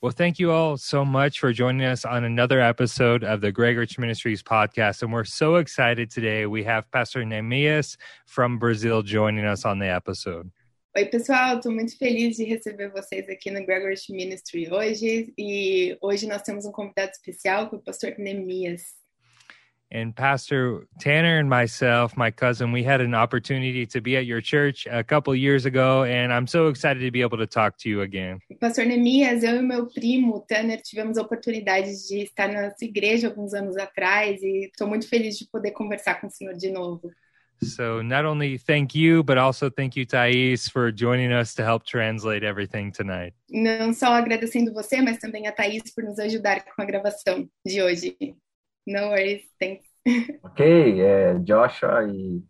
Well, thank you all so much for joining us on another episode of the Greg Rich Ministries podcast. And we're so excited today. We have Pastor Neemias from Brazil joining us on the episode. Oi, pessoal, estou muito feliz de receber vocês aqui no Gregorish Ministry hoje. E hoje nós temos um convidado especial, que é o pastor Neemias. And Pastor Tanner and myself, my cousin, we had an opportunity to be at your church a couple years ago, and I'm so excited to be able to talk to you again. Pastor Neemias, eu e meu primo Tanner tivemos a oportunidade de estar na sua igreja alguns anos atrás e estou muito feliz de poder conversar com o senhor de novo. So, not only thank you, but also thank you, Thais, for joining us to help translate everything tonight. Não só agradecendo você, mas também a Thaís por nos ajudar com a gravação de hoje. No worries, thanks. Ok, é, Joshua, e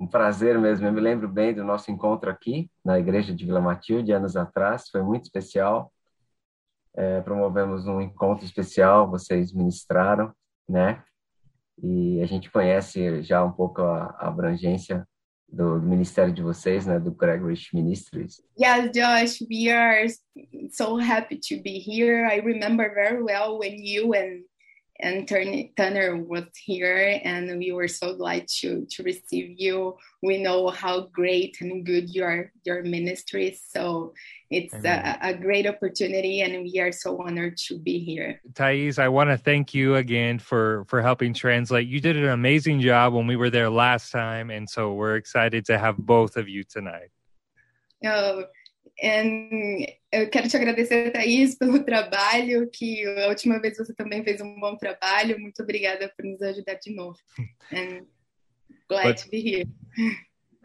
um prazer mesmo. Eu me lembro bem do nosso encontro aqui na igreja de Vila Matilde, anos atrás, foi muito especial. É, promovemos um encontro especial, vocês ministraram, né? E a gente conhece já um pouco a, a abrangência do, ministério de vocês, né, do Gregorish Ministries. Yes, Josh, we are so happy to be here. I remember very well when you and and Tanner was here, and we were so glad to to receive you. We know how great and good your your ministry is, so it's a, a, great opportunity, and we are so honored to be here. Thais, I want to thank you again for for helping translate. You did an amazing job when we were there last time, and so we're excited to have both of you tonight. Oh, eu quero te agradecer, Thaís, pelo trabalho, que a última vez você também fez um bom trabalho. Muito obrigada por nos ajudar de novo. And glad But, to be here.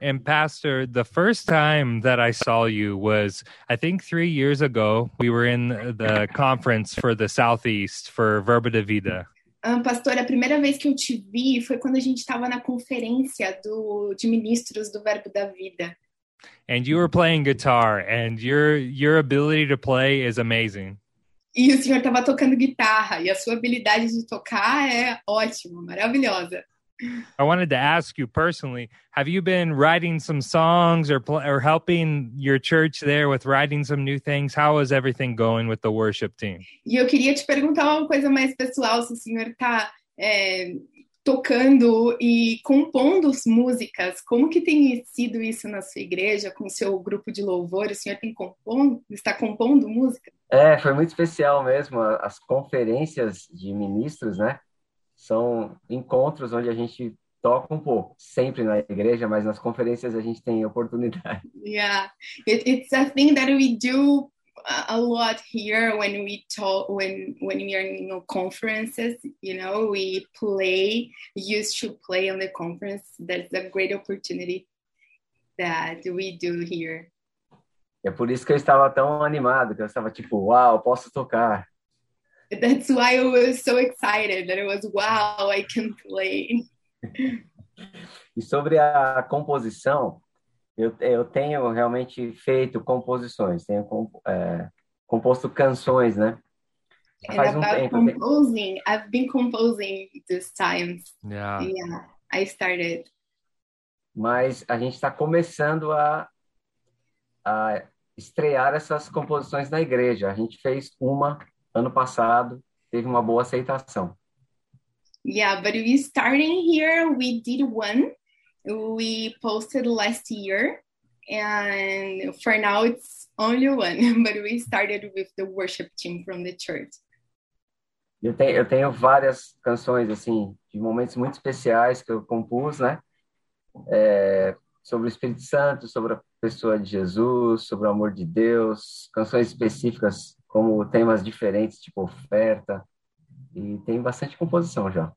And Pastor, the first time that I saw you was, I think, three years ago. We were in the conference for the Southeast for Verba da Vida. Um, pastor, a primeira vez que eu te vi foi quando a gente estava na conferência do, de ministros do Verbo da Vida. And you were playing guitar and your your ability to play is amazing. E o senhor estava tocando guitarra e a sua habilidade de tocar é ótima, maravilhosa. I wanted to ask you personally, have you been writing some songs or or helping your church there with writing some new things? How is everything going with the worship team? E eu queria te perguntar uma coisa mais pessoal, se o senhor está é, eh, tocando e compondo músicas. Como que tem sido isso na sua igreja, com o seu grupo de louvor? O senhor tem compondo, está compondo música? É, foi muito especial mesmo. As conferências de ministros, né? São encontros onde a gente toca um pouco, sempre na igreja, mas nas conferências a gente tem oportunidade. Yeah, It, it's a thing that we do a lot here when we talk when when we are in you know, conferences you know we play used to play on the conference. That's a great opportunity that we do here. É por isso que eu estava tão animado que eu estava tipo uau posso tocar. That's why I was so excited that it was wow I can play. E sobre a composição eu, eu tenho realmente feito composições, tenho é, composto canções, né? Faz um tempo. Composing, I've been composing this time. Yeah. yeah, I started. Mas a gente está começando a, a estrear essas composições na igreja. A gente fez uma ano passado, teve uma boa aceitação. Yeah, but we starting here, we did one we posted last year and for now it's only one but we started with the worship team from the church. Eu tenho, eu tenho várias canções assim de momentos muito especiais que eu compus né? É, sobre o Espírito Santo sobre a pessoa de Jesus sobre o amor de Deus canções específicas como temas diferentes tipo oferta. E tem bastante composição já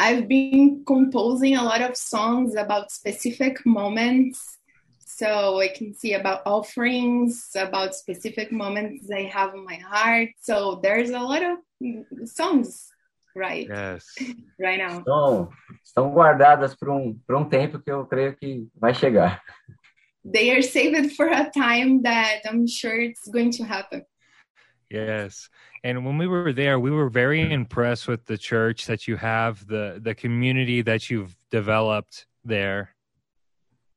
I've been composing a lot of songs about specific moments. So I can see about offerings, about specific moments I have in my heart. So there's a lot of songs, right? Yes. right now. Estão, estão guardadas por um, por um tempo que eu creio que vai chegar. They are saved for a time that I'm sure it's going to happen. Yes. And when we were there, we were very impressed with the church that you have, the the community that you've developed there.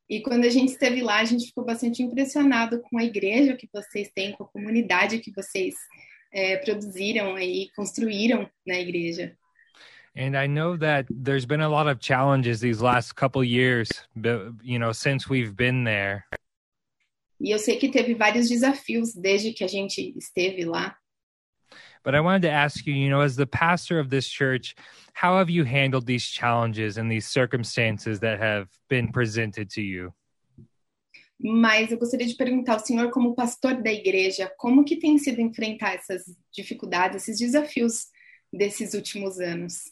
E quando a gente esteve lá, a gente ficou bastante impressionado com a igreja que vocês têm, com a comunidade que vocês é, produziram e construíram na igreja. And I know that there's been a lot of challenges these last couple years, you know, since we've been there. E eu sei que teve vários desafios desde que a gente esteve lá. But I wanted to ask you, you know, as the pastor of this church, how have you handled these challenges and these circumstances that have been presented to you? Mas eu gostaria de perguntar ao senhor, como pastor da igreja, como que tem sido enfrentar essas dificuldades, esses desafios desses últimos anos?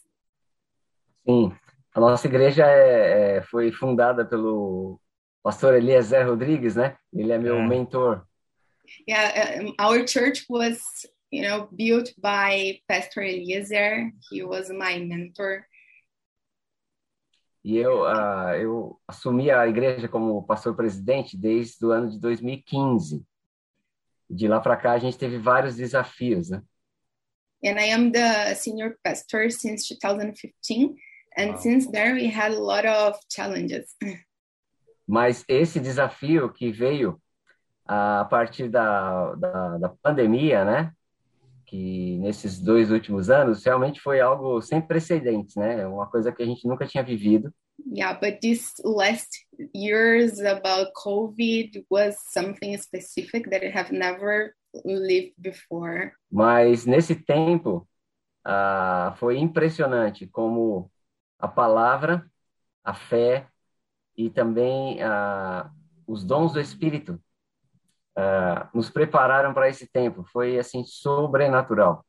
Sim, a nossa igreja é, é, foi fundada pelo pastor Eliezer Rodrigues, né? Ele é meu é. mentor. Yeah, um, our church was, you know, built by Pastor Eliezer. He was my mentor. E eu, uh, eu assumi a igreja como pastor presidente desde o ano de 2015. De lá para cá a gente teve vários desafios, né? And I am the senior pastor since 2015, and wow. since there we had a lot of challenges. Mas esse desafio que veio a partir da, da, da pandemia, né? que nesses dois últimos anos realmente foi algo sem precedentes, né? Uma coisa que a gente nunca tinha vivido. Yeah, but last years about COVID was something specific that I have never lived before. Mas nesse tempo uh, foi impressionante como a palavra, a fé e também uh, os dons do Espírito uh, nos prepararam para esse tempo. Foi assim sobrenatural.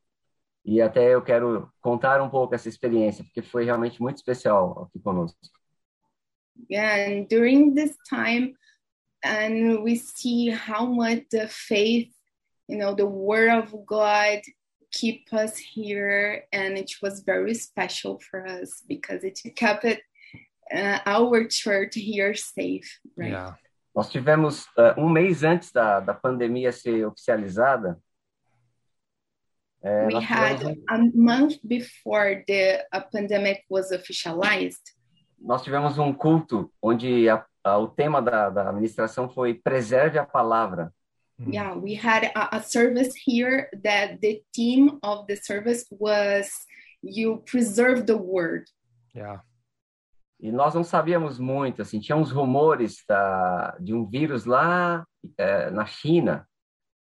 E até eu quero contar um pouco essa experiência, porque foi realmente muito especial aqui conosco. Yeah, and during this time, and we see how much the faith, you know, the Word of God keep us here, and it was very special for us because it kept uh, our church here safe, right? Yeah. Nós tivemos uh, um mês antes da, da pandemia ser oficializada. É, We had um... a month before the a pandemic was officialized. Nós tivemos um culto onde a, a, o tema da, da administração foi preserve a palavra. Yeah, we had a, a service here that the theme of the service was you preserve the word. Yeah. E nós não sabíamos muito, assim, tinha uns rumores da, de um vírus lá é, na China,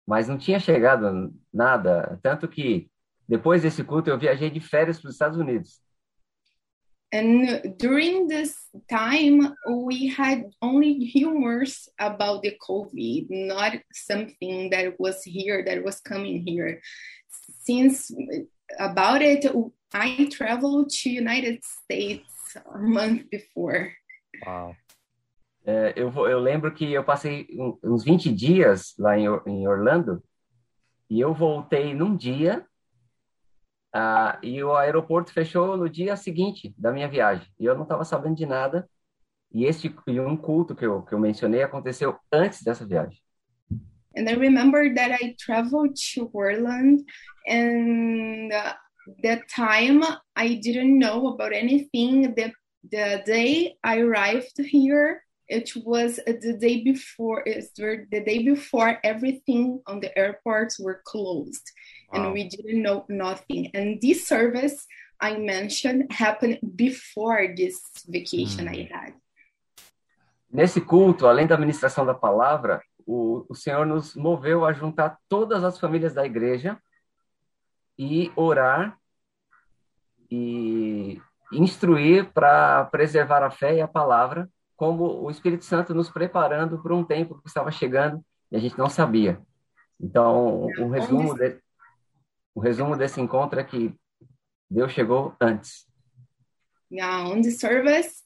mas não tinha chegado nada. Tanto que depois desse culto eu viajei de férias para os Estados Unidos. And during this time, we had only rumors about the COVID, not something that was here, that was coming here. Since about it, I traveled to United States a month before. Wow. É, eu, eu lembro que eu passei uns 20 dias lá em, em Orlando e eu voltei num dia uh, e o aeroporto fechou no dia seguinte da minha viagem. E eu não estava sabendo de nada. E esse e um culto que eu, que eu mencionei aconteceu antes dessa viagem. And I remember that I traveled to Orlando and uh, that time I didn't know about anything. The, the day I arrived here, it was the day before, the day before everything on the airports were closed wow. and we didn't know nothing. And this service I mentioned happened before this vacation I had. Nesse culto, além da administração da palavra, o, o Senhor nos moveu a juntar todas as famílias da igreja e orar e instruir para preservar a fé e a palavra, como o Espírito Santo nos preparando para um tempo que estava chegando e a gente não sabia. Então, o resumo, de, o resumo desse encontro é que Deus chegou antes. Yeah, on the service,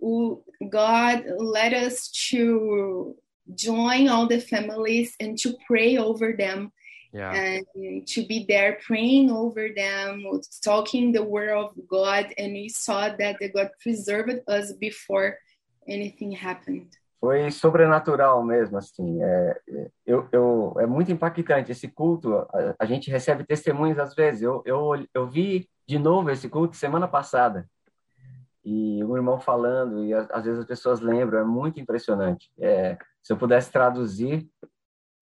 God led us to join all the families and to pray over them yeah. and to be there praying over them, talking the word of God, and we saw that the God preserved us before anything happened. Foi sobrenatural mesmo, assim. É, eu, eu, é muito impactante esse culto. A, a gente recebe testemunhos às vezes. Eu, eu, eu vi de novo esse culto semana passada. e um irmão falando, e às vezes as pessoas lembram, é muito impressionante. É, se eu pudesse traduzir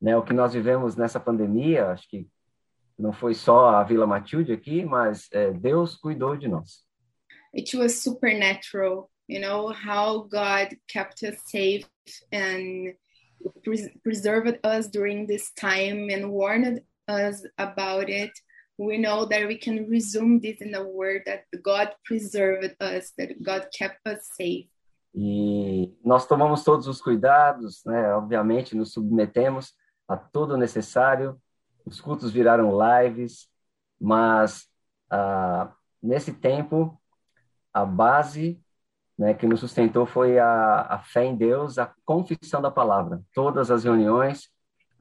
né, o que nós vivemos nessa pandemia, acho que não foi só a Vila Matilde aqui, mas é, Deus cuidou de nós. It was supernatural, you know, how God kept us safe and pres preserved us during this time and warned us about it. we know that we can resume this in a word that God preserved us, that God kept us safe. E nós tomamos todos os cuidados, né? Obviamente, nos submetemos a todo o necessário. Os cultos viraram lives, mas ah, nesse tempo a base né, que nos sustentou foi a, a fé em Deus, a confissão da palavra. Todas as reuniões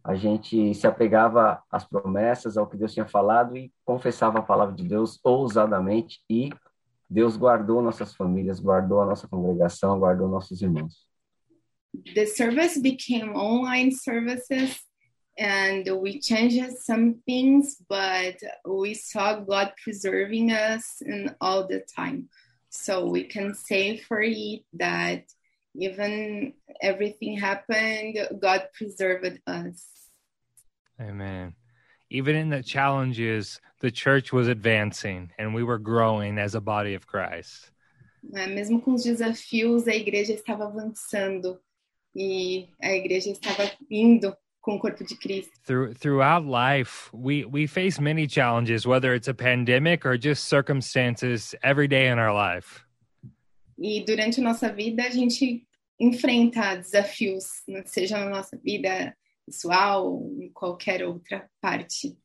a gente se apegava às promessas, ao que Deus tinha falado e confessava a palavra de Deus ousadamente e Deus guardou nossas famílias, guardou a nossa congregação, guardou nossos irmãos. The service became online services and we changed some things, but we saw God preserving us in all the time. So we can say for it that even everything happened, God preserved us. Amen. Even in the challenges, the church was advancing and we were growing as a body of Christ. Mesmo com os desafios, a igreja estava avançando e a igreja estava indo com o corpo de Cristo. Through, throughout life, we, we face many challenges, whether it's a pandemic or just circumstances every day in our life. E durante nossa vida, a gente enfrenta desafios, seja na nossa vida pessoal, em qualquer outra parte.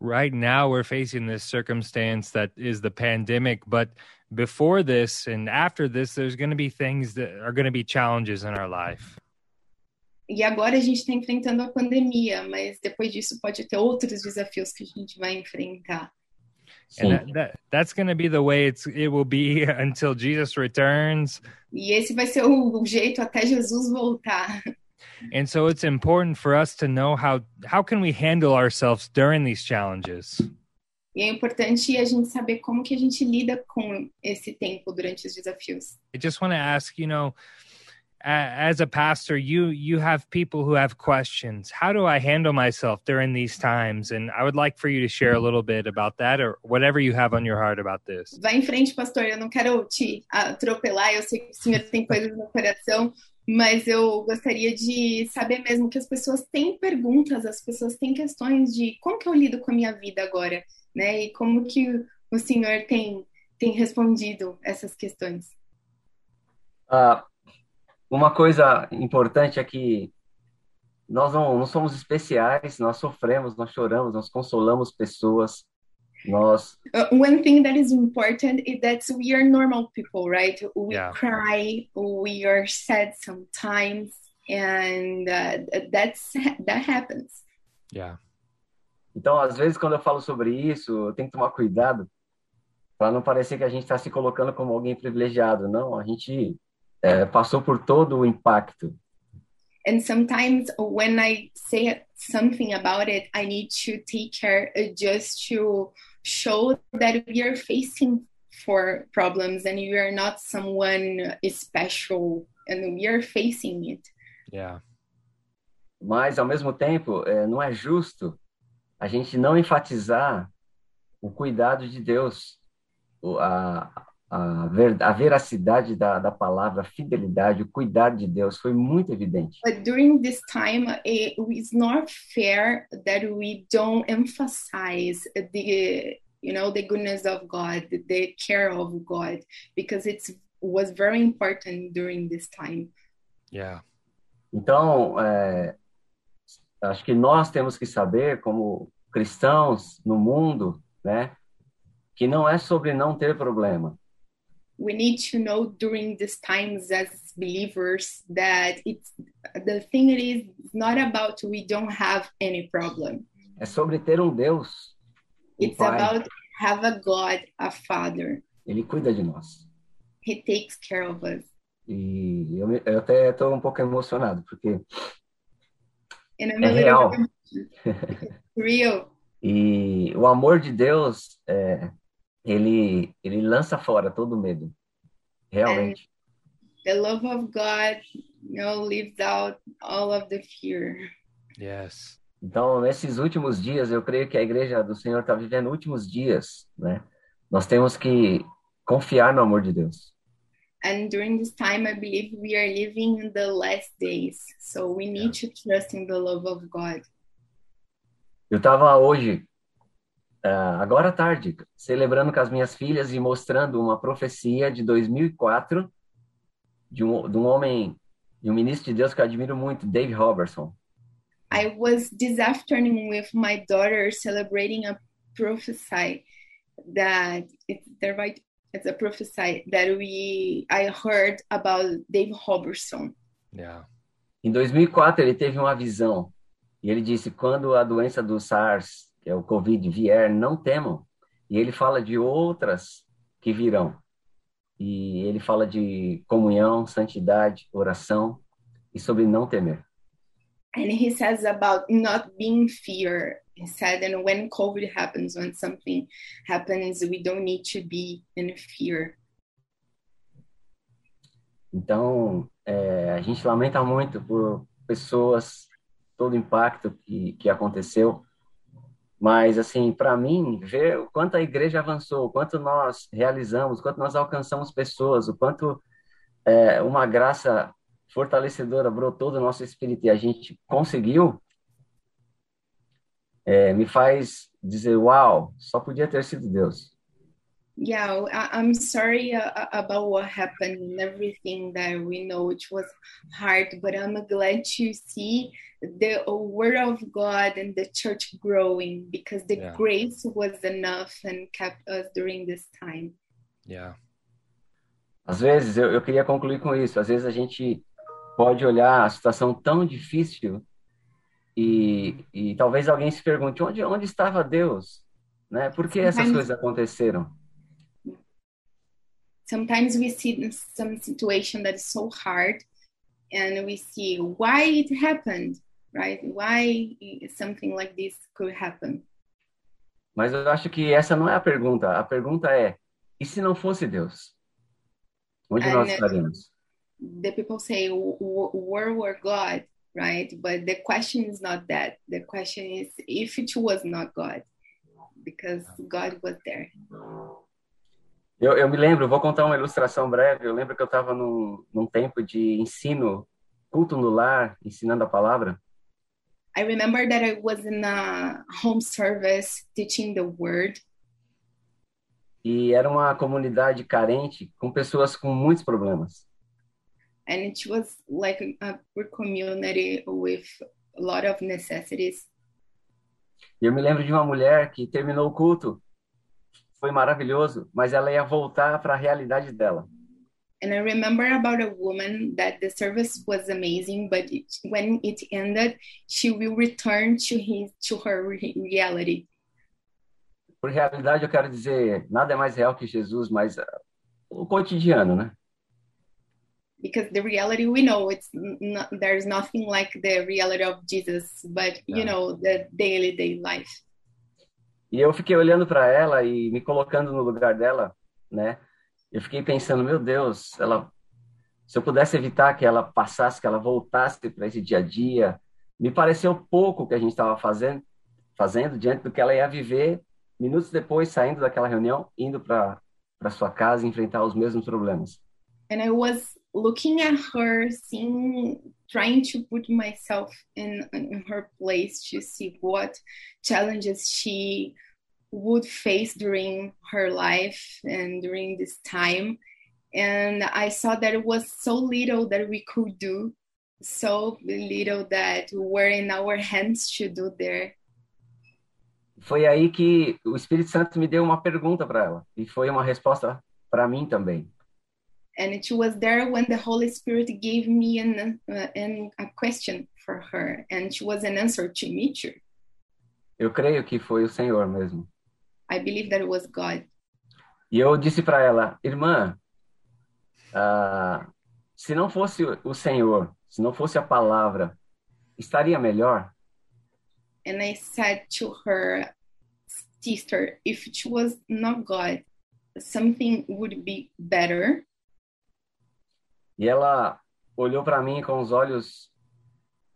Right now, we're facing this circumstance that is the pandemic, but before this and after this, there's going to be things that are going to be challenges in our life. E agora a gente está enfrentando a pandemia, mas depois disso pode ter outros desafios que a gente vai enfrentar. And that, that, that's going to be the way it's it will be until Jesus returns. E esse vai ser o, o jeito até Jesus voltar. And so it's important for us to know how how can we handle ourselves during these challenges. E é importante a gente saber como que a gente lida com esse tempo durante os desafios. I just want to ask, you know, as a pastor, you you have people who have questions. How do I handle myself during these times? And I would like for you to share a little bit about that or whatever you have on your heart about this. Vai em frente, pastor. Eu não quero te atropelar. Eu sei que o senhor tem coisas no coração, mas eu gostaria de saber mesmo que as pessoas têm perguntas, as pessoas têm questões de como que eu lido com a minha vida agora, né? E como que o senhor tem tem respondido essas questões. Ah, uma coisa importante é que nós não, não somos especiais, nós sofremos, nós choramos, nós consolamos pessoas, nós uh, one thing that is important is that we are normal people right? We yeah. cry we are sad sometimes and uh, that's that happens. Yeah. Então às vezes quando eu falo sobre isso eu tenho que tomar cuidado para não parecer que a gente está se colocando como alguém privilegiado. Não a gente é, passou por todo o impacto and sometimes when i say something about it i need to take care just to show that we are facing for problems and you are not someone special and we are facing it. Yeah. Mas ao mesmo tempo, é, não é justo a gente não enfatizar o cuidado de Deus, a, a, ver, a veracidade da, da palavra, a fidelidade, o cuidado de Deus foi muito evidente. But during this time, it is not fair that we don't emphasize the you know the goodness of God, the care of God, because it was very important during this time. Yeah. Então, é, acho que nós temos que saber, como cristãos no mundo, né, que não é sobre não ter problema we need to know during these times as believers that it's the thing is not about we don't have any problem. É sobre ter um Deus. Um it's pai. about have a God, a Father. Ele cuida de nós. He takes care of us. E eu, eu até estou um pouco emocionado porque é real. real. E o amor de Deus é, ele, ele lança fora todo medo. realmente. The love of God, you know, leaves out all of the fear. Yes. Então, nesses últimos dias, eu creio que a igreja do Senhor está vivendo últimos dias, né? Nós temos que confiar no amor de Deus. And during this time, I believe we are living in the last days. So we need to trust in the love of God. Eu estava hoje, ah, agora à tarde, celebrando com as minhas filhas e mostrando uma profecia de 2004 de um, de um homem, de um ministro de Deus que eu admiro muito, Dave Robertson. I was this afternoon with my daughter celebrating a prophecy that it's the right it's a prophecy that we I heard about Dave Robertson. Yeah. Em 2004, ele teve uma visão e ele disse: quando a doença do SARS, que é o Covid, vier, não temam. E ele fala de outras que virão. E ele fala de comunhão, santidade, oração e sobre não temer. And he says about not being fear. He said, and when COVID happens, when something happens, we don't need to be in fear. Então, é, a gente lamenta muito por pessoas, todo o impacto que, que aconteceu. Mas, assim, para mim, ver o quanto a igreja avançou, o quanto nós realizamos, o quanto nós alcançamos pessoas, o quanto é, uma graça fortalecedora brotou do nosso espírito e a gente conseguiu, é, me faz dizer, uau, só podia ter sido Deus. Yeah, I, I'm sorry uh, about what happened and everything that we know, which was hard, but I'm glad to see the word of God and the church growing because the Yeah. grace was enough and kept us during this time. Yeah. Às vezes, eu, eu queria concluir com isso, às vezes a gente pode olhar a situação tão difícil e, e talvez alguém se pergunte, onde, onde estava Deus? Né? Por que essas coisas aconteceram? Sometimes we see some situation that is so hard and we see why it happened right why something like this could happen Mas eu acho que essa não é a pergunta. A pergunta é: e se não fosse Deus? Onde nós Ah, né? estaríamos? the people say "W- w- where were god right but the question is not that the question is if it was not god because god was there Eu, eu me lembro, vou contar uma ilustração breve. Eu lembro que eu estava num, num tempo de ensino, culto no lar, ensinando a palavra. i remember that i was in a home service teaching the word E era uma comunidade carente, com pessoas com muitos problemas. and it was like a poor community with a lot of necessities E eu me lembro de uma mulher que terminou o culto, foi maravilhoso, mas ela ia voltar para a realidade dela. and i remember about a woman that the service was amazing but it, when it ended she will return to his to her re- reality Por realidade, eu quero dizer, nada é mais real que Jesus, mas ah, o cotidiano, né? because the reality we know it's not, there's nothing like the reality of jesus but you Yeah. know the daily day life E eu fiquei olhando para ela e me colocando no lugar dela, né? Eu fiquei pensando, meu Deus, ela, se eu pudesse evitar que ela passasse, que ela voltasse para esse dia a dia, me pareceu pouco o que a gente estava fazendo, fazendo diante do que ela ia viver minutos depois, saindo daquela reunião, indo para para sua casa enfrentar os mesmos problemas. and was looking at her seeing trying to put myself in in her place to see what challenges she would face during her life and during this time and i saw that it was so little that we could do so little that were in our hands to do there Foi aí que o Espírito Santo me deu uma pergunta para ela e foi uma resposta para mim também. And it was there when the holy spirit gave me an, uh, an a question for her and she was an answer to me too Eu creio que foi o Senhor mesmo. i believe that it was god E eu disse para ela, irmã, ah, se não fosse o Senhor, se não fosse a palavra, estaria melhor? and i said to her sister if it was not god something would be better E ela olhou para mim com os olhos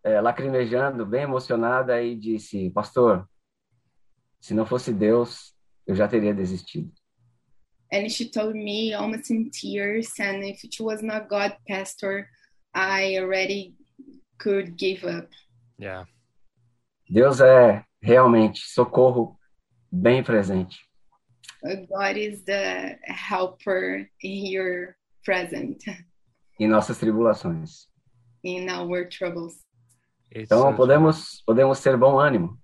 é, lacrimejando, bem emocionada, e disse: Pastor, se não fosse Deus, eu já teria desistido. And she told me almost in tears, and if it was not God, Pastor, I already could give up. Yeah. Deus é realmente socorro bem presente. God is the helper here present em nossas tribulações. in our troubles. Então so true. podemos podemos ter bom ânimo.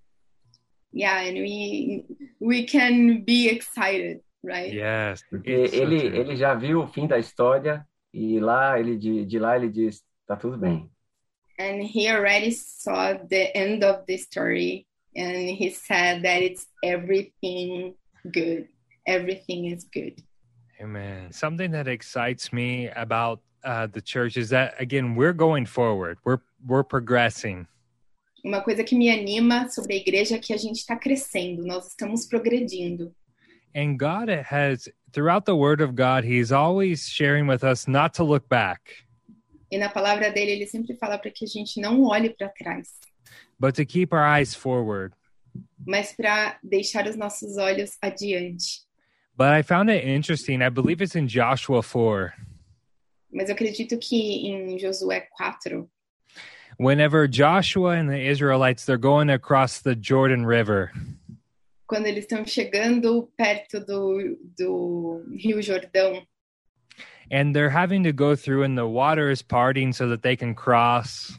Yeah, and we we can be excited, right? Yes. Porque so ele true. ele já viu o fim da história e lá ele de, de lá ele diz tá tudo bem. And he already saw the end of the story, and he said that it's everything good. Everything is good. Amen. Something that excites me about uh, the church is that again we're going forward. We're we're progressing. Uma coisa que me anima sobre a igreja é que a gente está crescendo, nós estamos progredindo. And God has throughout the word of God, he's always sharing with us not to look back, E na palavra dele, ele sempre fala para que a gente não olhe para trás, but to keep our eyes forward. mas para deixar os nossos olhos adiante. But I found it interesting. I believe it's in Joshua 4. Mas eu acredito que em Josué 4, Whenever Joshua and the Israelites they're going across the Jordan River, quando eles estão chegando perto do, do Rio Jordão, and they're having to go through and the water is parting so that they can cross.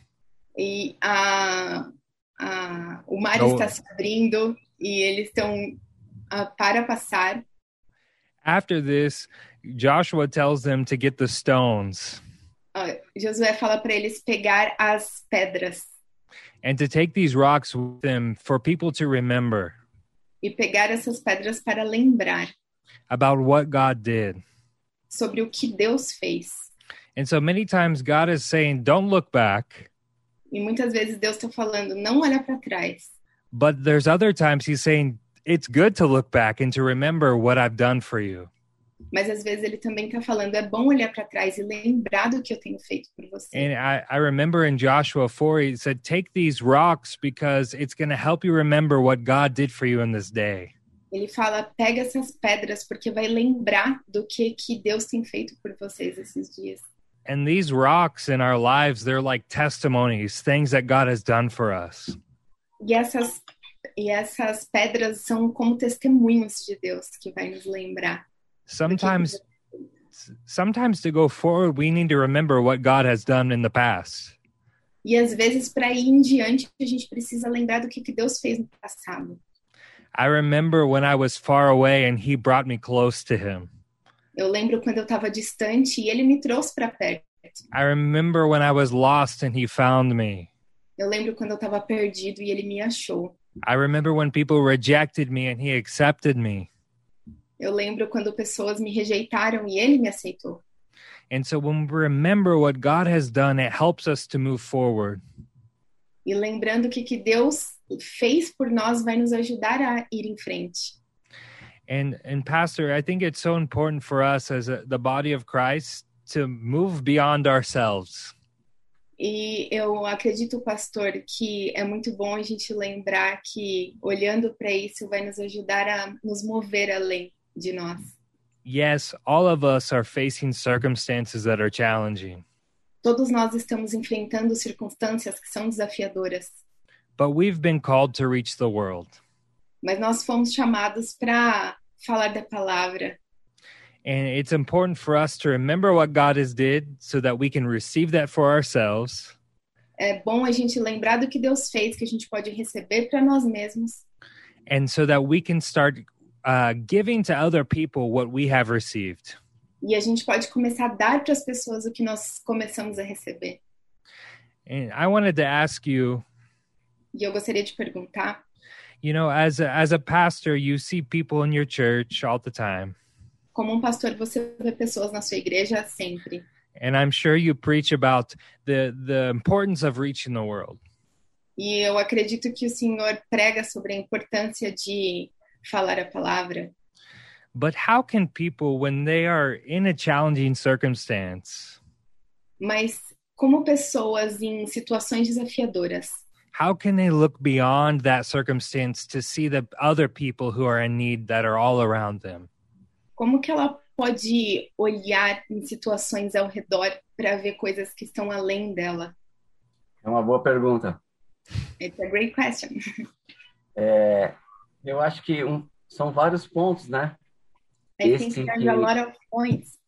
e a, a, o mar Não. está se abrindo e eles estão ah, para passar. After this, Joshua tells them to get the stones Ah, Josué fala para eles pegar as pedras and to take these rocks with them for people to remember e pegar essas pedras para lembrar about what God did. sobre o que Deus fez. And so many times God is saying, don't look back. E muitas vezes Deus está falando, não olha para trás. But there's other times he's saying, it's good to look back and to remember what I've done for you. Mas às vezes ele também está falando, é bom olhar para trás e lembrar do que eu tenho feito por você. And I, I remember in Joshua 4, he said, take these rocks because it's going to help you remember what God did for you in this day. Ele fala, pega essas pedras porque vai lembrar do que que Deus tem feito por vocês esses dias. And these rocks in our lives, they're like testimonies, things that God has done for us. E essas e essas pedras são como testemunhos de Deus que vai nos lembrar. Sometimes, sometimes to go forward, we need to remember what God has done in the past. E às vezes para ir em diante a gente precisa lembrar do que que Deus fez no passado. I remember when I was far away and He brought me close to Him. Eu lembro quando eu estava distante e ele me trouxe para perto. I remember when I was lost and He found me. Eu lembro quando eu estava perdido e ele me achou. I remember when people rejected me and He accepted me. Eu lembro quando pessoas me rejeitaram e ele me aceitou. And so when we remember what God has done, it helps us to move forward. E lembrando que que Deus fez por nós vai nos ajudar a ir em frente. And and Pastor, I think it's so important for us as a, the body of Christ to move beyond ourselves. E eu acredito, pastor, que é muito bom a gente lembrar que olhando para isso vai nos ajudar a nos mover além de nós. Yes, all of us are facing circumstances that are challenging, Todos nós estamos enfrentando circunstâncias que são desafiadoras, but we've been called to reach the world. mas nós fomos chamados para falar da palavra. And it's important for us to remember what God has did so that we can receive that for ourselves É bom a gente lembrar do que Deus fez, que a gente pode receber para nós mesmos and so that we can start uh, giving to other people what we have received. e a gente pode começar a dar para as pessoas o que nós começamos a receber. And I wanted to ask you, E eu gostaria de perguntar, you know, as a, as a pastor, you see people in your church all the time, como um pastor, você vê pessoas na sua igreja sempre. and I'm sure you preach about the the importance of reaching the world. E eu acredito que o Senhor prega sobre a importância de falar a palavra. But how can people, when they are in a challenging circumstance, mas como pessoas em situações desafiadoras. how can they look beyond that circumstance to see the other people who are in need that are all around them? Como que ela pode olhar em situações ao redor para ver coisas que estão além dela? É uma boa pergunta. It's a great question. É, eu acho que um, são vários pontos, né? I Esse think there's que- a lot of points.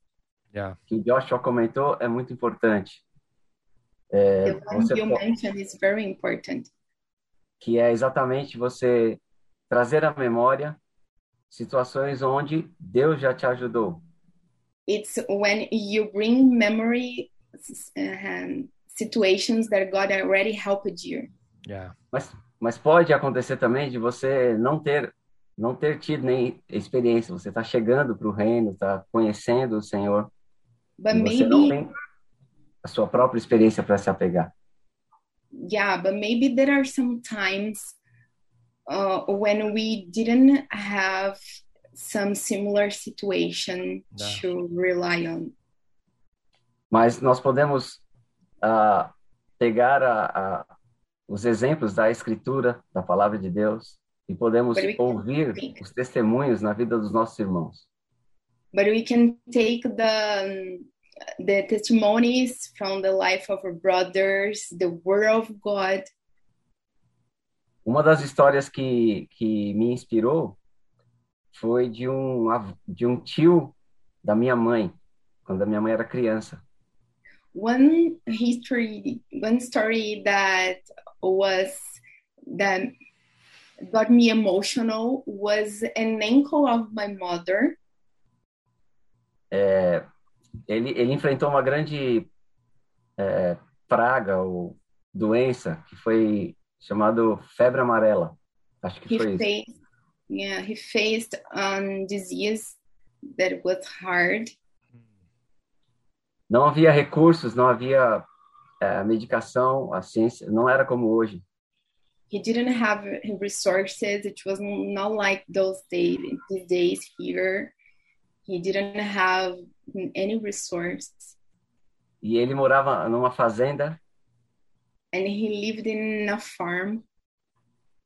Yeah. Que o Joshua comentou é muito importante. The one você you mentioned is very important. que é exatamente você trazer à memória situações onde Deus já te ajudou. It's when you bring memory um, situations that God already helped you. Yeah. Mas, mas pode acontecer também de você não ter não ter tido nem experiência. Você está chegando para o reino, está conhecendo o Senhor, But e você não maybe tem a sua própria experiência para se apegar. yeah but maybe there are some times uh, when we didn't have some similar situation Yeah. to rely on Mas nós podemos ah, pegar a, a, os exemplos da Escritura, da Palavra de Deus, e podemos ouvir os testemunhos na vida dos nossos irmãos. but we can take the the testimonies from the life of our brothers the word of god Uma das histórias que, que me inspirou foi de um, de um tio da minha mãe, quando a minha mãe era criança. one history one story that was that got me emotional was an uncle of my mother É, ele, ele enfrentou uma grande é, praga ou doença que foi chamado febre amarela. Acho que he foi isso. faced yeah he faced um disease that was hard Não havia recursos, não havia é, medicação, a ciência não era como hoje. he didn't have resources. It was not like those days these days here. He didn't have any resource E ele morava numa fazenda. And he lived in a farm.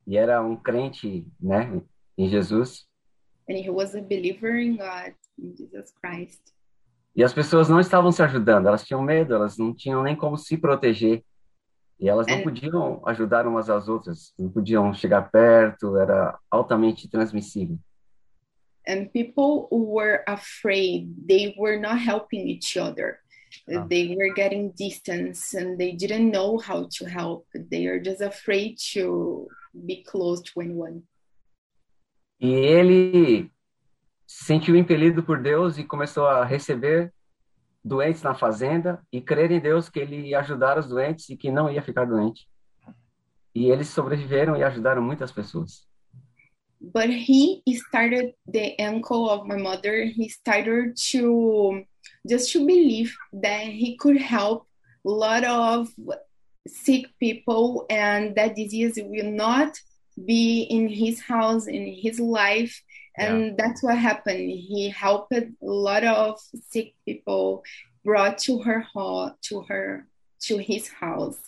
E era um crente, né, em Jesus. and he was a believer in god in jesus christ E as pessoas não estavam se ajudando, elas tinham medo, elas não tinham nem como se proteger. E elas não É. podiam ajudar umas às outras, não podiam chegar perto, era altamente transmissível. and people were afraid they were not helping each other Ah. they were getting distance and they didn't know how to help they are just afraid to be close to anyone E ele se sentiu impelido por Deus e começou a receber doentes na fazenda e crer em Deus que ele ia ajudar os doentes e que não ia ficar doente. E eles sobreviveram e ajudaram muitas pessoas. but he started the uncle of my mother he started to just to believe that he could help a lot of sick people and that disease will not be in his house in his life and that's what happened he helped a lot of sick people brought to her hall to her to his house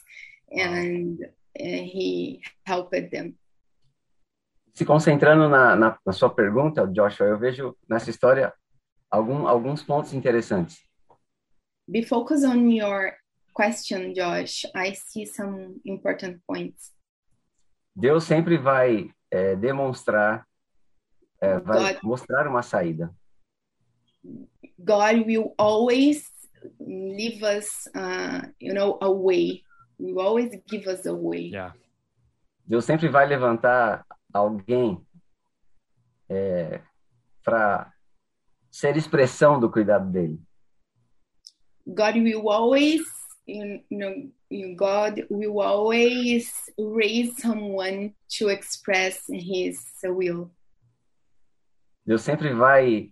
and uh, he helped them Se concentrando na, na, na sua pergunta, Joshua, eu vejo nessa história algum, alguns pontos interessantes. be focused on your question, Josh. I see some important points. Deus sempre vai é, demonstrar, é, vai God. mostrar uma saída. God will always leave us, uh, you know, a way. Will always give us a way. Yeah. Deus sempre vai levantar alguém é, para ser expressão do cuidado dele. God will always, you know, God will always raise someone to express His will. Deus sempre vai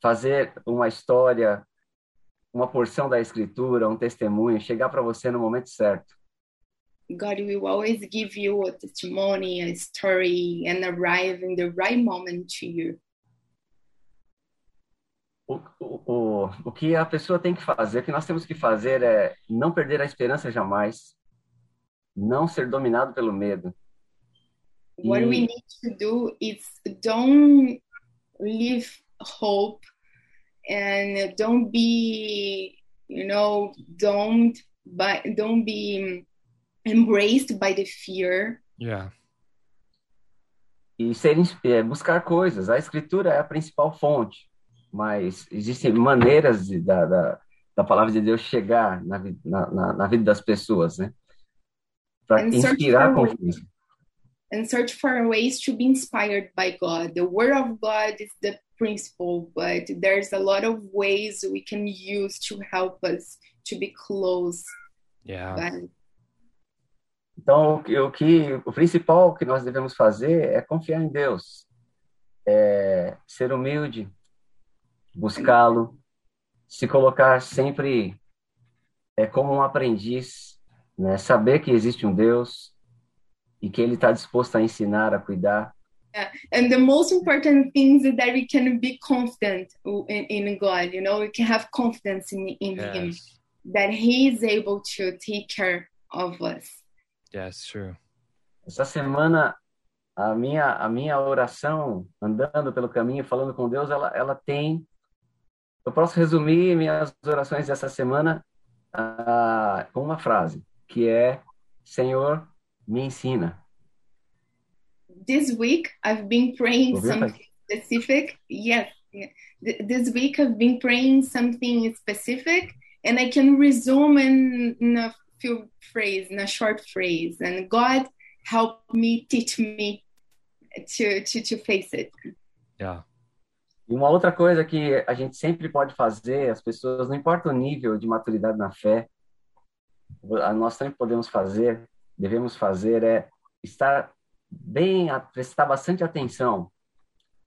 fazer uma história, uma porção da escritura, um testemunho, chegar para você no momento certo. God will always give you a testimony, a story, and arrive in the right moment to you. o, o, o, que a pessoa tem que fazer, o que nós temos que fazer é não perder a esperança jamais, não ser dominado pelo medo. What E- we need to do is don't leave hope and don't be, you know, don't by don't be embraced by the fear. Yeah. e ser, é, buscar coisas. A escritura é a principal fonte, mas existem maneiras de, da, da, da palavra de Deus chegar na, na, na, vida das pessoas, né? Para inspirar confiança. And search for ways to be inspired by God. The Word of God is the principle, but there's a lot of ways we can use to help us to be close. Yeah. by- Então, o que, o que o principal que nós devemos fazer é confiar em Deus, é ser humilde, buscá-lo, se colocar sempre é como um aprendiz, né? Saber que existe um Deus e que Ele está disposto a ensinar, a cuidar. And the most important thing is that we can be confident in, in God. You know, we can have confidence in, in Him Yes. that He is able to take care of us. Yes, true. Essa semana a minha a minha oração, andando pelo caminho, falando com Deus, ela ela tem eu posso resumir minhas orações dessa semana ah, com uma frase, que é Senhor, me ensina. This week, I've been praying something specific. Yes. yeah. This week, I've been praying something specific, and I can resume in, in a few phrase, in a short phrase. And God help me, teach me to to to face it. Yeah. E uma outra coisa que a gente sempre pode fazer, as pessoas, não importa o nível de maturidade na fé, a- nós sempre podemos fazer, devemos fazer é estar bem, prestar bastante atenção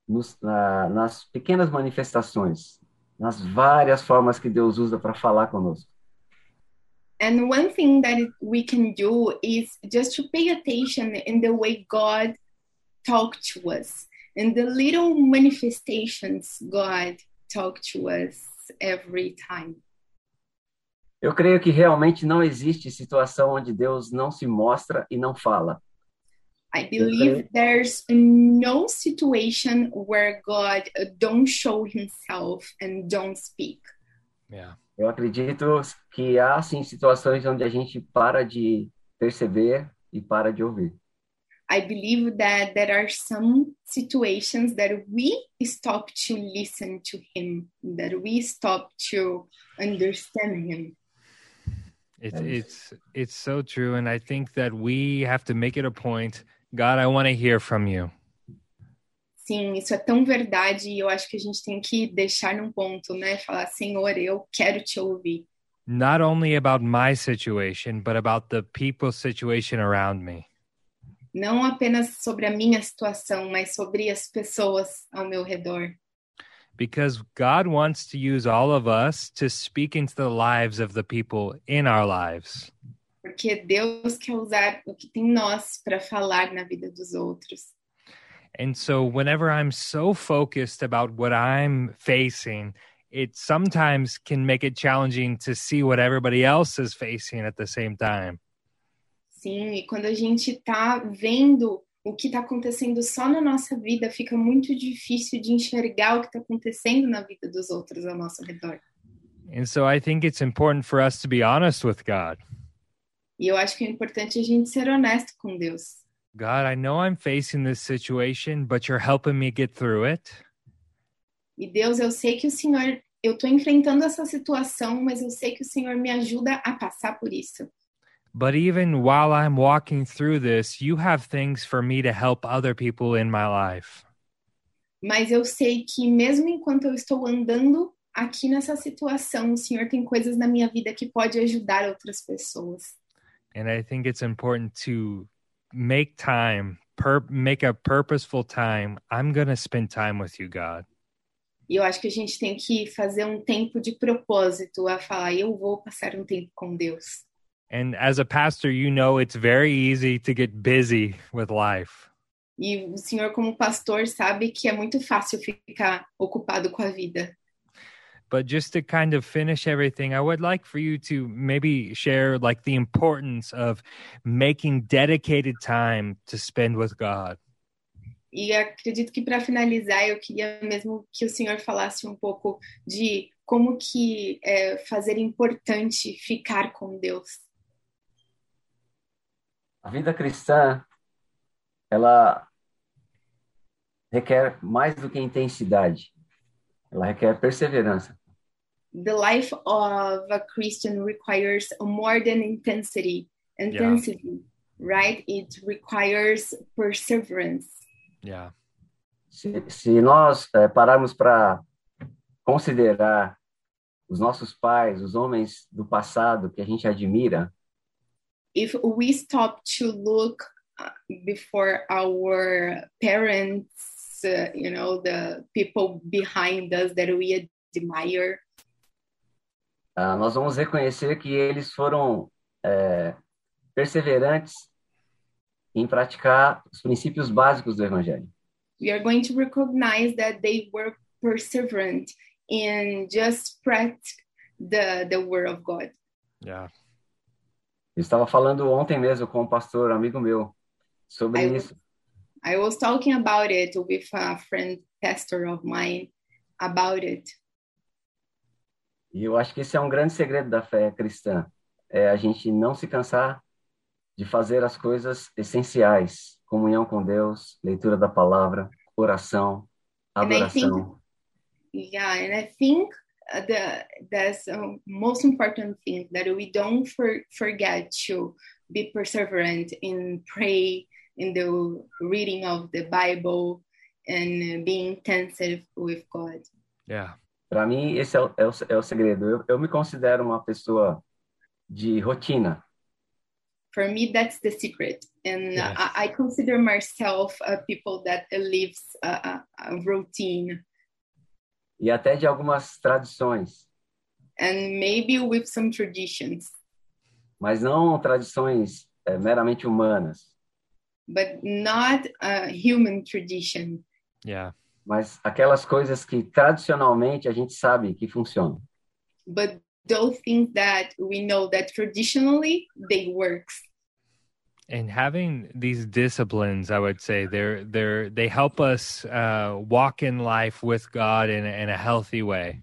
nos, na- nas pequenas manifestações, nas várias formas que Deus usa para falar conosco. And one thing that we can do is just to pay attention in the way God talked to us and the little manifestations God talked to us every time. Eu creio que realmente não existe situação onde Deus não se mostra e não fala. I believe there's no situation where God uh, don't show himself and don't speak. Yeah. Eu acredito que há sim situações onde a gente para de perceber e para de ouvir. I believe that there are some situations that we stop to listen to him, that we stop to understand him. It's it's it's so true, and I think that we have to make it a point. God, I want to hear from you. Sim, isso é tão verdade e eu acho que a gente tem que deixar num ponto, né? Falar, Senhor, eu quero te ouvir. Not only about my situation, but about the people's situation around me. Não apenas sobre a minha situação, mas sobre as pessoas ao meu redor. Because God wants to use all of us to speak into the lives of the people in our lives. Porque Deus quer usar o que tem em nós para falar na vida dos outros. And so, whenever I'm so focused about what I'm facing, it sometimes can make it challenging to see what everybody else is facing at the same time. Sim, e quando a gente tá vendo o que tá acontecendo só na nossa vida, fica muito difícil de enxergar o que tá acontecendo na vida dos outros ao nosso redor. And so, I think it's important for us to be honest with God. E eu acho que é importante a gente ser honesto com Deus. God, I know I'm facing this situation, but you're helping me get through it. E Deus, eu sei que o Senhor, eu tô enfrentando essa situação, mas eu sei que o Senhor me ajuda a passar por isso. But even while I'm walking through this, you have things for me to help other people in my life. Mas eu sei que mesmo enquanto eu estou andando aqui nessa situação, o Senhor tem coisas na minha vida que pode ajudar outras pessoas. And I think it's important to make time, pur- make a purposeful time. I'm going to spend time with you, God. E eu acho que a gente tem que fazer um tempo de propósito a falar, eu vou passar um tempo com Deus. And as a pastor, you know it's very easy to get busy with life. E o senhor, como pastor, sabe que é muito fácil ficar ocupado com a vida. But just to kind of finish everything, I would like for you to maybe share like the importance of making dedicated time to spend with God. E acredito que para finalizar, eu queria mesmo que o senhor falasse um pouco de como que é fazer importante ficar com Deus. A vida cristã, ela requer mais do que intensidade. Ela requer perseverança. The life of a Christian requires more than intensity. Intensity, right? It requires perseverance. Yeah. Se, se nós eh, pararmos para considerar os nossos pais, os homens do passado que a gente admira, If we stop to look uh, before our parents, uh, you know, the people behind us that we admire, ah, nós vamos reconhecer que eles foram eh, perseverantes em praticar os princípios básicos do Evangelho. we are going to recognize that they were perseverant in just practice the, the word of God. Yeah. Eu estava falando ontem mesmo com um pastor amigo meu sobre I- isso. I was talking about it with a friend pastor of mine about it. E eu acho que esse é um grande segredo da fé cristã. É a gente não se cansar de fazer as coisas essenciais. Comunhão com Deus, leitura da palavra, oração, And I think- adoração. Yeah, and I think Uh, the that's the most important thing that we don't for, forget to be perseverant in pray in the reading of the Bible and uh, being intensive with God. Yeah. Para mim, esse é o, é o, é o segredo. Eu, eu me considero uma pessoa de rotina. For me, that's the secret, and Yes. Uh, I, I consider myself a people that lives a, a, a routine E até de algumas tradições. and maybe with some traditions, Mas não tradições é, meramente humanas. but not a human tradition. Yeah. Mas aquelas coisas que tradicionalmente a gente sabe que funcionam. but those things that we know that traditionally they works and having these disciplines i would say they're they're they help us uh walk in life with god in, a- in a healthy way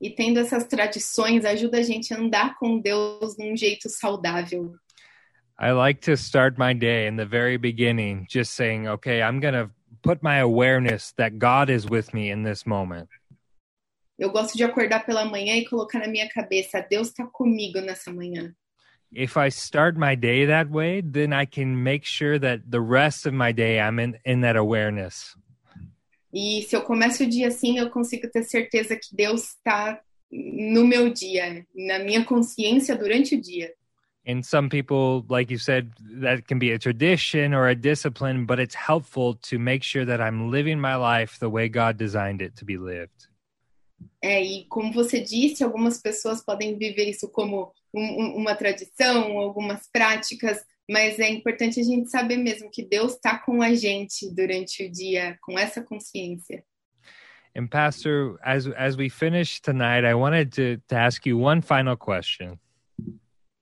e tendo essas tradições ajuda a gente a andar com Deus de um jeito saudável. i like to start my day in the very beginning just saying okay i'm gonna put my awareness that god is with me in this moment Eu gosto de acordar pela manhã e colocar na minha cabeça, Deus está comigo nessa manhã. If i start my day that way then i can make sure that the rest of my day i'm in in that awareness E se eu começo o dia assim, eu consigo ter certeza que Deus está no meu dia, na minha consciência durante o dia. and some people like you said that can be a tradition or a discipline but it's helpful to make sure that i'm living my life the way god designed it to be lived É, e como você disse, algumas pessoas podem viver isso como um- um- uma tradição, algumas práticas, mas é importante a gente saber mesmo que Deus está com a gente durante o dia, com essa consciência. and pastor as as we finish tonight i wanted to to ask you one final question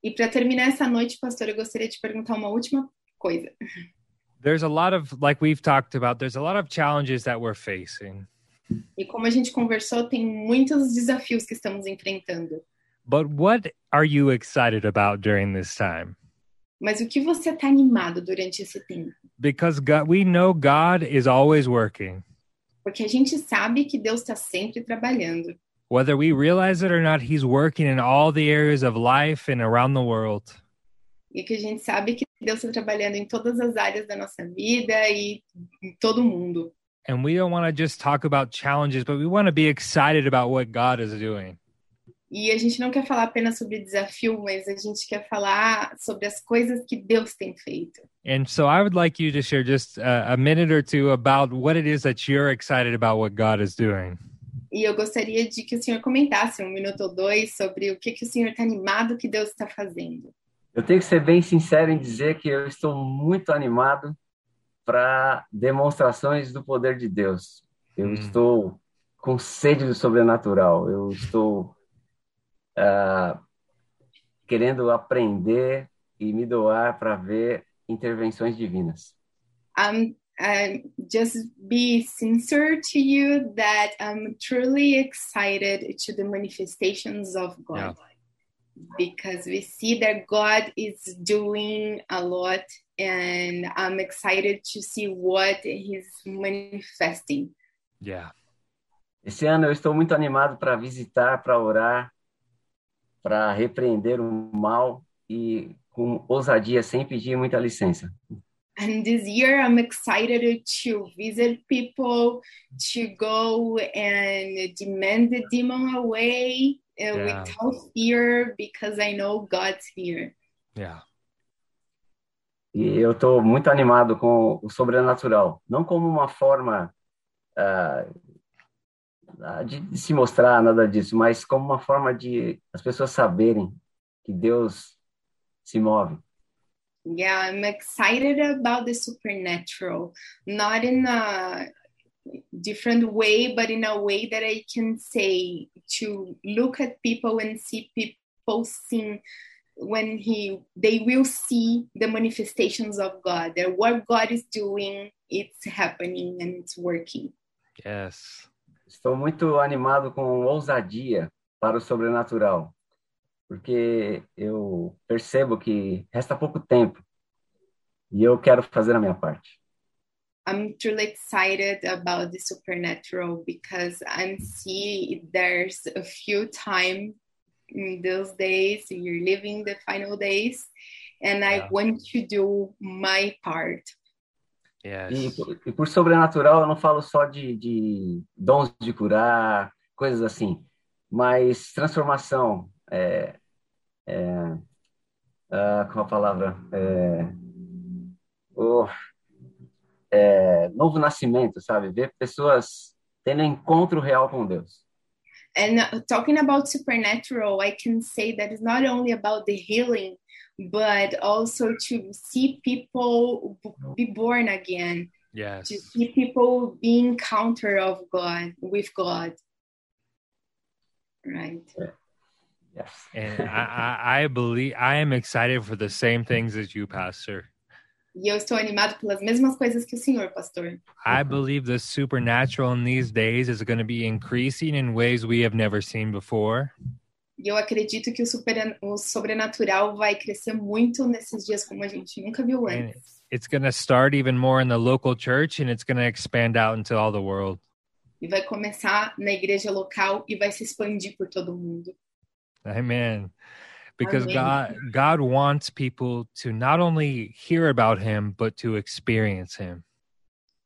E para terminar essa noite, pastor, eu gostaria de perguntar uma última coisa. there's a lot of like we've talked about there's a lot of challenges that we're facing E como a gente conversou, tem muitos desafios que estamos enfrentando. but what are you excited about during this time Mas o que você está animado durante esse tempo? because god we know god is always working Porque a gente sabe que Deus está sempre trabalhando. whether we realize it or not he's working in all the areas of life and around the world E que a gente sabe que Deus está trabalhando em todas as áreas da nossa vida e em todo mundo. And we don't want to just talk about challenges, but we want to be excited about what God is doing. E a gente não quer falar apenas sobre desafio, mas a gente quer falar sobre as coisas que Deus tem feito. And so I would like you to share just a, a minute or two about what it is that you're excited about what God is doing. E eu gostaria de que o senhor comentasse um minuto ou dois sobre o que, que o senhor está animado que Deus está fazendo. Eu tenho que ser bem sincero em dizer que eu estou muito animado para demonstrações do poder de Deus. Eu Hum. estou com sede do sobrenatural. Eu estou uh, querendo aprender e me doar para ver intervenções divinas. Um, um, just be sincere to you that I'm truly excited to the manifestations of God. Yeah. Because we see that God is doing a lot, and I'm excited to see what He's manifesting. Yeah. Esse ano eu estou muito animado para visitar, para orar, para repreender o mal e com ousadia, sem pedir muita licença. And this year, I'm excited to visit people, to go and demand the demon away uh, Yeah. without fear, because I know God's here. Yeah. E eu estou muito animado com o sobrenatural, não como uma forma de, de se mostrar nada disso, mas como uma forma de as pessoas saberem que Deus se move. Yeah, I'm excited about the supernatural, not in a different way, but in a way that I can say to look at people and see people seeing when he they will see the manifestations of God. That what God is doing, it's happening and it's working. Yes. Estou muito animado com ousadia para o sobrenatural, porque eu percebo que resta pouco tempo e eu quero fazer a minha parte. I'm truly excited about the supernatural because I'm see there's a few time in those days you're living the final days and I Yeah. want to do my part. Yes. E, por- e por sobrenatural eu não falo só de, de dons de curar, coisas assim, mas transformação, é, é, ah, qual a palavra? É, oh, é, novo nascimento, sabe? Ver pessoas tendo encontro real com Deus. And uh, talking about supernatural, I can say that it's not only about the healing, but also to see people b- be born again, Yes. to see people be encounter of God with God. Right. Yes. And I, I, I believe I am excited for the same things as you, Pastor. E eu estou animado pelas mesmas coisas que o senhor, pastor. I believe the supernatural in these days is going to be increasing in ways we have never seen before. E eu acredito que o, super, o sobrenatural vai crescer muito nesses dias como a gente nunca viu And antes. it's going to start even more in the local church and it's going to expand out into all the world. E vai começar na igreja local e vai se expandir por todo mundo. Amen. Because. God God wants people to not only hear about him but to experience him.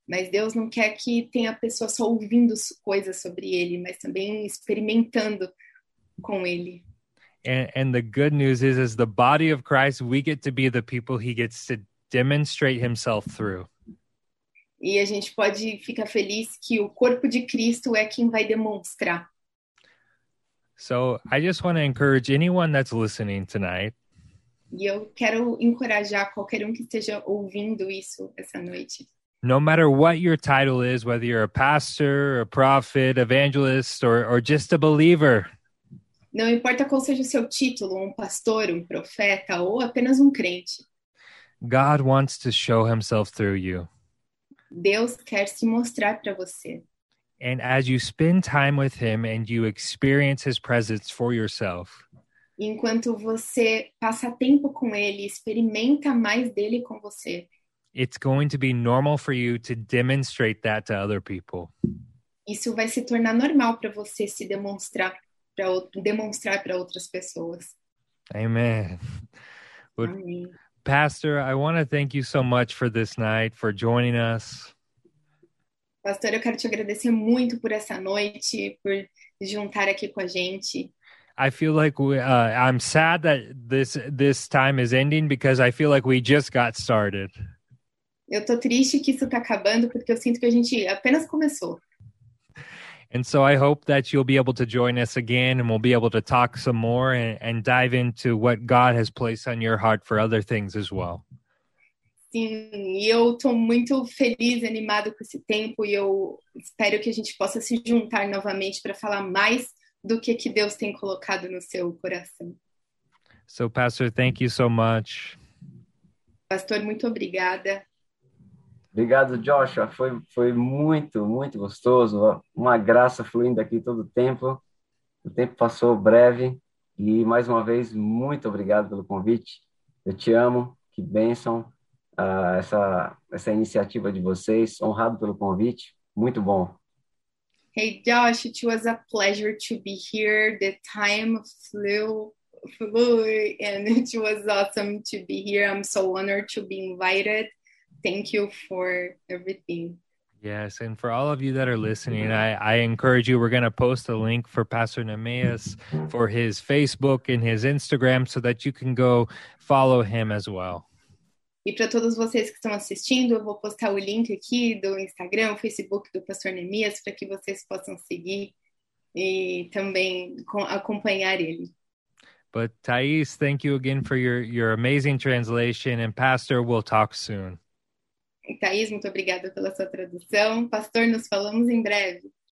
Mas Deus não quer que tenha pessoa só ouvindo coisas sobre ele, mas também experimentando com ele. And and the good news is as the body of Christ we get to be the people he gets to demonstrate himself through. E a gente pode ficar feliz que o corpo de Cristo é quem vai demonstrar. So I just want to encourage anyone that's listening tonight E eu quero encorajar qualquer um que esteja ouvindo isso essa noite. no matter what your title is, whether you're a pastor, a prophet, evangelist, or, or just a believer, Não importa qual seja o seu título, um pastor, um profeta ou apenas um crente, God wants to show himself through you. Deus quer se mostrar para você. And as you spend time with him and you experience his presence for yourself, enquanto você passa tempo com ele, experimenta mais dele com você, it's going to be normal for you to demonstrate that to other people. isso vai se tornar normal para você se demonstrar para demonstrar para outras pessoas. Amen. Amém. Pastor, I want to thank you so much for this night, for joining us. Pastor, eu quero te agradecer muito por essa noite, por juntar aqui com a gente. I feel like we, uh, I'm sad that this this time is ending because I feel like we just got started. Eu tô triste que isso tá acabando porque eu sinto que a gente apenas começou. And so I hope that you'll be able to join us again and we'll be able to talk some more and, and dive into what God has placed on your heart for other things as well. Sim, e eu estou muito feliz, animado com esse tempo e eu espero que a gente possa se juntar novamente para falar mais do que que Deus tem colocado no seu coração. So, Pastor, thank you so much. Pastor, muito obrigada. Obrigado, Joshua. Foi, foi muito, muito gostoso. Uma graça fluindo aqui todo o tempo. O tempo passou breve. E, mais uma vez, muito obrigado pelo convite. Eu te amo. Que bênção uh, essa, essa iniciativa de vocês. Honrado pelo convite. Muito bom. Hey, Josh, it was a pleasure to be here. The time flew, flew, and it was awesome to be here. I'm so honored to be invited. Thank you for everything. Yes, and for all of you that are listening, I, I encourage you. We're going to post a link for Pastor Nemeas for his Facebook and his Instagram so that you can go follow him as well. E para todos vocês que estão assistindo, eu vou postar o link aqui do Instagram, Facebook do Pastor Neemias, para que vocês possam seguir e também acompanhar ele. But Thais, thank you again for your, your amazing translation. And Pastor, we'll talk soon. Thais, muito obrigada pela sua tradução. Pastor, nos falamos em breve.